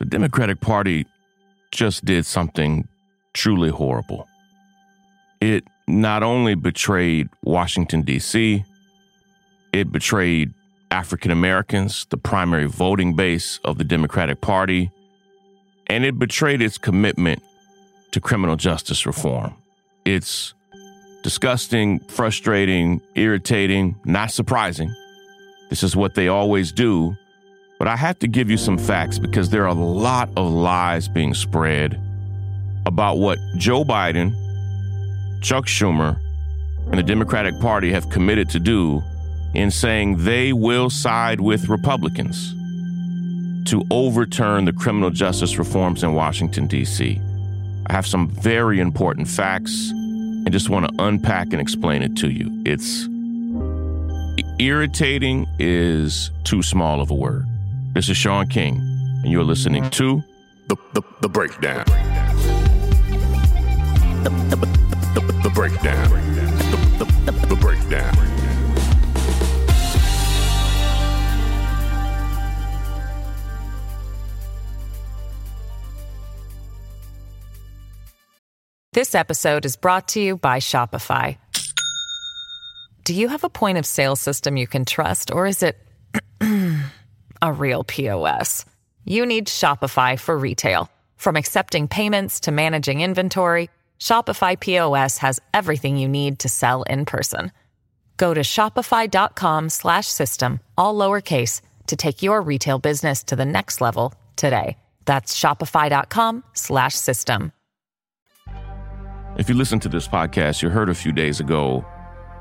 The Democratic Party just did something truly horrible. It not only betrayed Washington, D.C., it betrayed African Americans, the primary voting base of the Democratic Party, and it betrayed its commitment to criminal justice reform. It's disgusting, frustrating, irritating, not surprising. This is what they always do but I have to give you some facts because there are a lot of lies being spread about what Joe Biden, Chuck Schumer, and the Democratic Party have committed to do in saying they will side with Republicans to overturn the criminal justice reforms in Washington, D.C. I have some very important facts and just want to unpack and explain it to you. It's irritating is too small of a word. This is Shaun King, and you're listening to The, the, the Breakdown. The, the, the, the Breakdown. The, the, the Breakdown. This episode is brought to you by Shopify. Do you have a point of sale system you can trust, or is it a real POS? You need Shopify for retail. From accepting payments to managing inventory, Shopify POS has everything you need to sell in person. Go to shopify.com slash system, all lowercase, to take your retail business to the next level today. That's shopify.com slash system. If you listen to this podcast, you heard a few days ago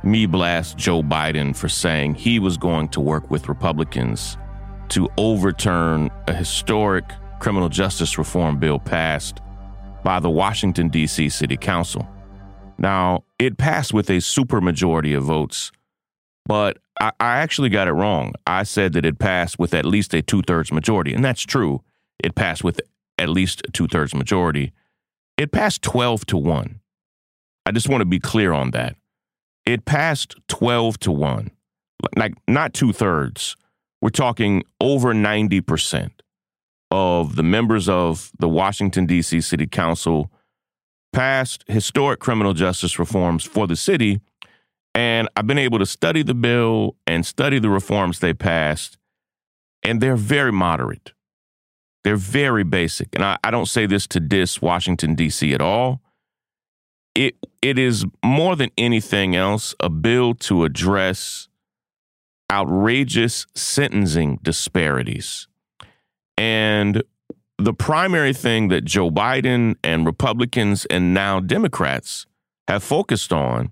me blast Joe Biden for saying he was going to work with Republicans to overturn a historic criminal justice reform bill passed by the Washington, D.C. City Council. Now, it passed with a supermajority of votes, but I, I actually got it wrong. I said that it passed with at least a two thirds majority, and that's true. It passed with at least a two thirds majority. It passed 12 to 1. I just want to be clear on that. It passed 12 to 1, like not two thirds. We're talking over 90% of the members of the Washington, D.C. City Council passed historic criminal justice reforms for the city. And I've been able to study the bill and study the reforms they passed, and they're very moderate. They're very basic. And I, I don't say this to diss Washington, D.C. at all. It, it is more than anything else a bill to address outrageous sentencing disparities. And the primary thing that Joe Biden and Republicans and now Democrats have focused on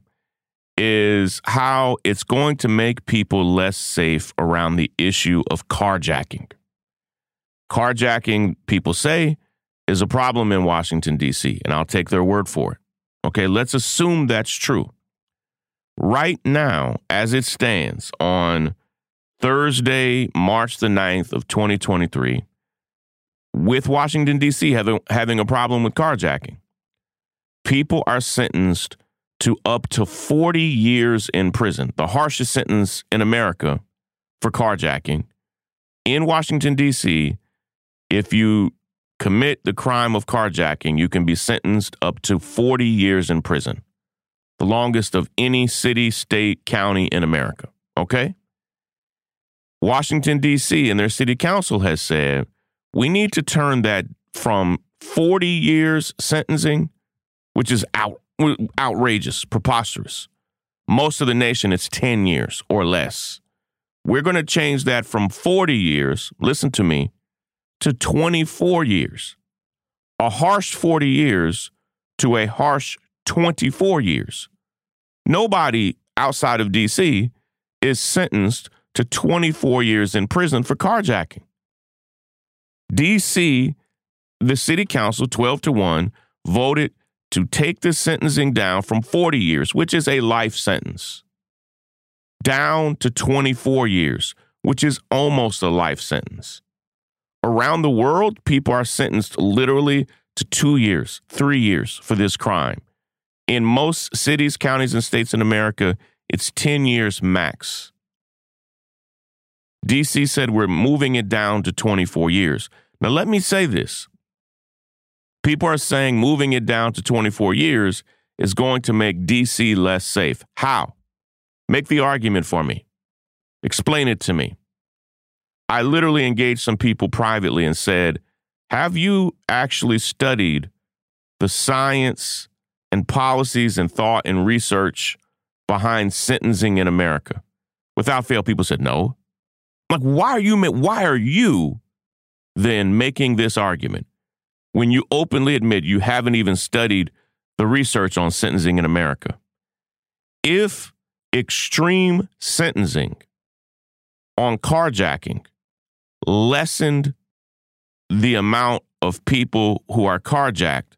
is how it's going to make people less safe around the issue of carjacking. Carjacking, people say, is a problem in Washington, D.C., and I'll take their word for it. Okay, let's assume that's true. Right now, as it stands on Thursday, March the 9th of 2023, with Washington, D.C. having, having a problem with carjacking, people are sentenced to up to 40 years in prison, the harshest sentence in America for carjacking. In Washington, D.C., if you commit the crime of carjacking, you can be sentenced up to 40 years in prison, the longest of any city, state, county in America. Okay? Washington, D.C., and their city council has said We need to turn that from 40 years sentencing, which is out, outrageous, preposterous. Most of the nation, it's 10 years or less. We're going to change that from 40 years, listen to me, to 24 years. A harsh 40 years to a harsh 24 years. Nobody outside of D.C. is sentenced to 24 years in prison for carjacking. D.C., the city council, 12 to 1, voted to take the sentencing down from 40 years, which is a life sentence, down to 24 years, which is almost a life sentence. Around the world, people are sentenced literally to two years, three years for this crime. In most cities, counties, and states in America, it's 10 years max. DC said we're moving it down to 24 years. Now, let me say this people are saying moving it down to 24 years is going to make DC less safe. How? Make the argument for me. Explain it to me. I literally engaged some people privately and said, Have you actually studied the science and policies and thought and research behind sentencing in America? Without fail, people said no. Like, why are you why are you then making this argument when you openly admit you haven't even studied the research on sentencing in America? If extreme sentencing on carjacking lessened the amount of people who are carjacked,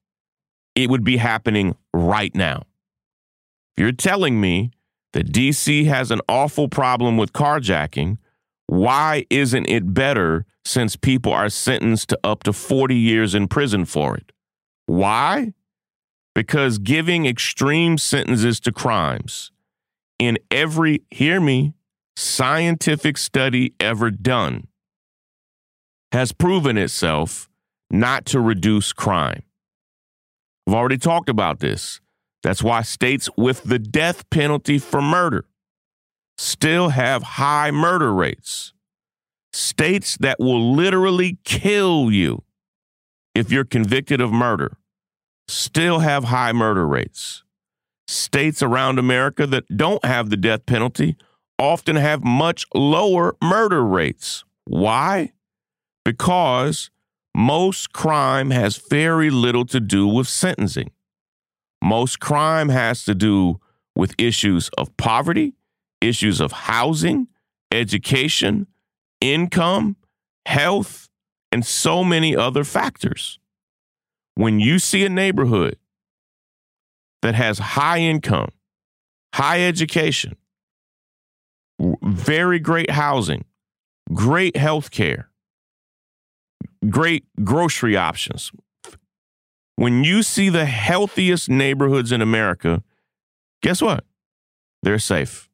it would be happening right now. If you're telling me that DC has an awful problem with carjacking, why isn't it better since people are sentenced to up to 40 years in prison for it? Why? Because giving extreme sentences to crimes in every, hear me, scientific study ever done has proven itself not to reduce crime. I've already talked about this. That's why states with the death penalty for murder still have high murder rates. States that will literally kill you if you're convicted of murder still have high murder rates. States around America that don't have the death penalty often have much lower murder rates. Why? because most crime has very little to do with sentencing. Most crime has to do with issues of poverty, issues of housing, education, income, health, and so many other factors. When you see a neighborhood that has high income, high education, very great housing, great health care, great grocery options. When you see the healthiest neighborhoods in America, guess what? They're safe.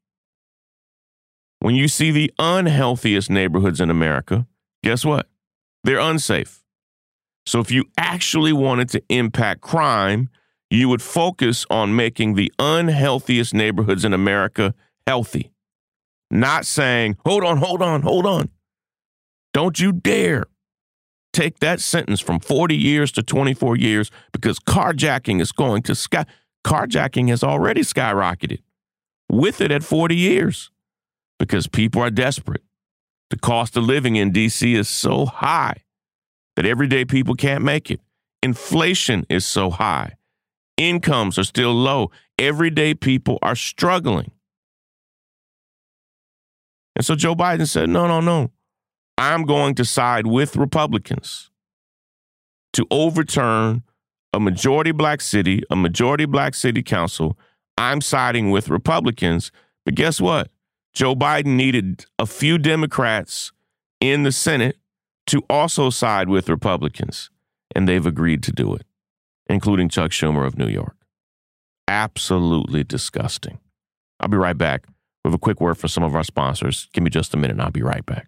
When you see the unhealthiest neighborhoods in America, guess what? They're unsafe. So if you actually wanted to impact crime, you would focus on making the unhealthiest neighborhoods in America healthy. Not saying, hold on, hold on, hold on. Don't you dare take that sentence from 40 years to 24 years because carjacking is going to sky. Carjacking has already skyrocketed with it at 40 years because people are desperate. The cost of living in DC is so high that everyday people can't make it. Inflation is so high. Incomes are still low. Everyday people are struggling. And so Joe Biden said, no, no, no. I'm going to side with Republicans to overturn a majority black city, a majority black city council. I'm siding with Republicans. But guess what? Joe Biden needed a few Democrats in the Senate to also side with Republicans, and they've agreed to do it, including Chuck Schumer of New York. Absolutely disgusting. I'll be right back with a quick word for some of our sponsors. Give me just a minute, and I'll be right back.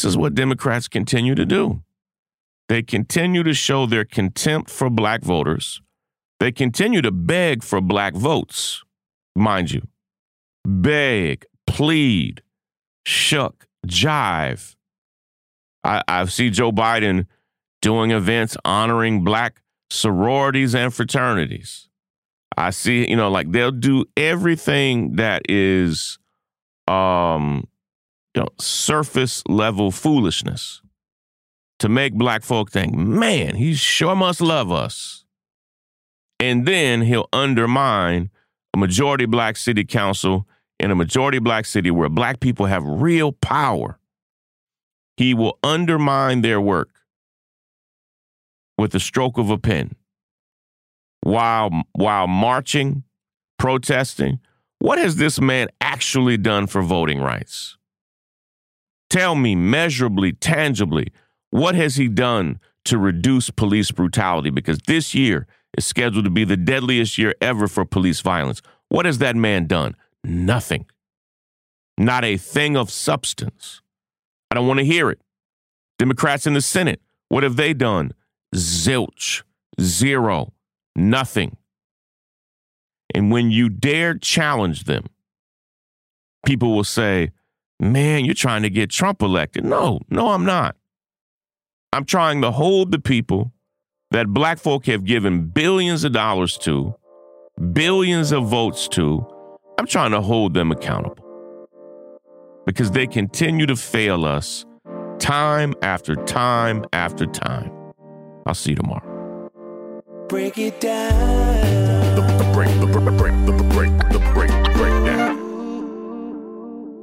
This is what Democrats continue to do. They continue to show their contempt for black voters. They continue to beg for black votes, mind you. Beg, plead, shuck, jive. I, I see Joe Biden doing events honoring black sororities and fraternities. I see, you know, like they'll do everything that is um you know, surface level foolishness to make black folk think, man, he sure must love us. And then he'll undermine a majority black city council in a majority black city where black people have real power. He will undermine their work with the stroke of a pen while while marching, protesting. What has this man actually done for voting rights? Tell me measurably, tangibly, what has he done to reduce police brutality? Because this year is scheduled to be the deadliest year ever for police violence. What has that man done? Nothing. Not a thing of substance. I don't want to hear it. Democrats in the Senate, what have they done? Zilch, zero, nothing. And when you dare challenge them, people will say, man, you're trying to get Trump elected. No, no, I'm not. I'm trying to hold the people that black folk have given billions of dollars to, billions of votes to. I'm trying to hold them accountable because they continue to fail us time after time after time. I'll see you tomorrow. Break it down. The, the break, the, the break, the, the break, the break, the breakdown.